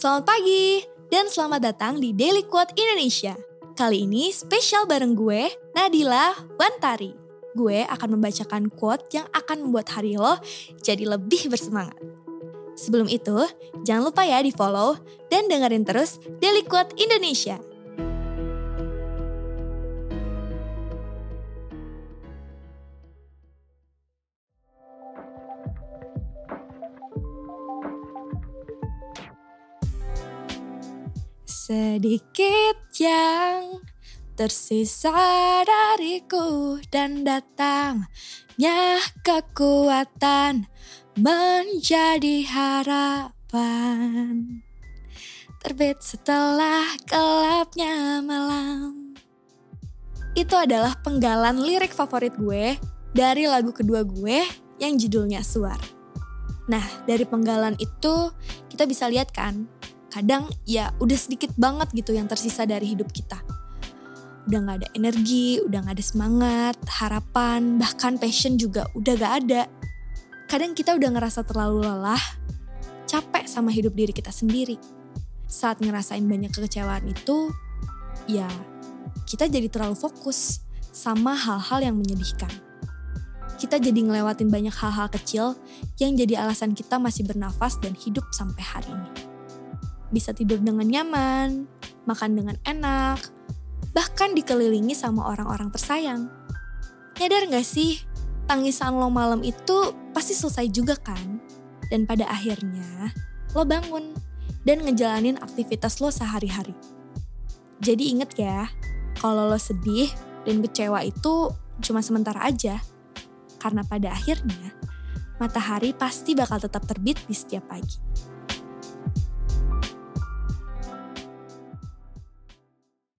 Selamat pagi dan selamat datang di Daily Quote Indonesia. Kali ini spesial bareng gue, Nadila Wantari. Gue akan membacakan quote yang akan membuat hari lo jadi lebih bersemangat. Sebelum itu, jangan lupa ya di follow dan dengerin terus Daily Quote Indonesia. Sedikit yang tersisa dariku dan datangnya kekuatan menjadi harapan. Terbit setelah gelapnya malam. Itu adalah penggalan lirik favorit gue dari lagu kedua gue yang judulnya Suar. Nah, dari penggalan itu kita bisa lihat kan kadang ya udah sedikit banget gitu yang tersisa dari hidup kita. Udah gak ada energi, udah gak ada semangat, harapan, bahkan passion juga udah gak ada. Kadang kita udah ngerasa terlalu lelah, capek sama hidup diri kita sendiri. Saat ngerasain banyak kekecewaan itu, ya kita jadi terlalu fokus sama hal-hal yang menyedihkan. Kita jadi ngelewatin banyak hal-hal kecil yang jadi alasan kita masih bernafas dan hidup sampai hari ini bisa tidur dengan nyaman, makan dengan enak, bahkan dikelilingi sama orang-orang tersayang. Nyadar gak sih, tangisan lo malam itu pasti selesai juga kan? Dan pada akhirnya, lo bangun dan ngejalanin aktivitas lo sehari-hari. Jadi inget ya, kalau lo sedih dan kecewa itu cuma sementara aja. Karena pada akhirnya, matahari pasti bakal tetap terbit di setiap pagi.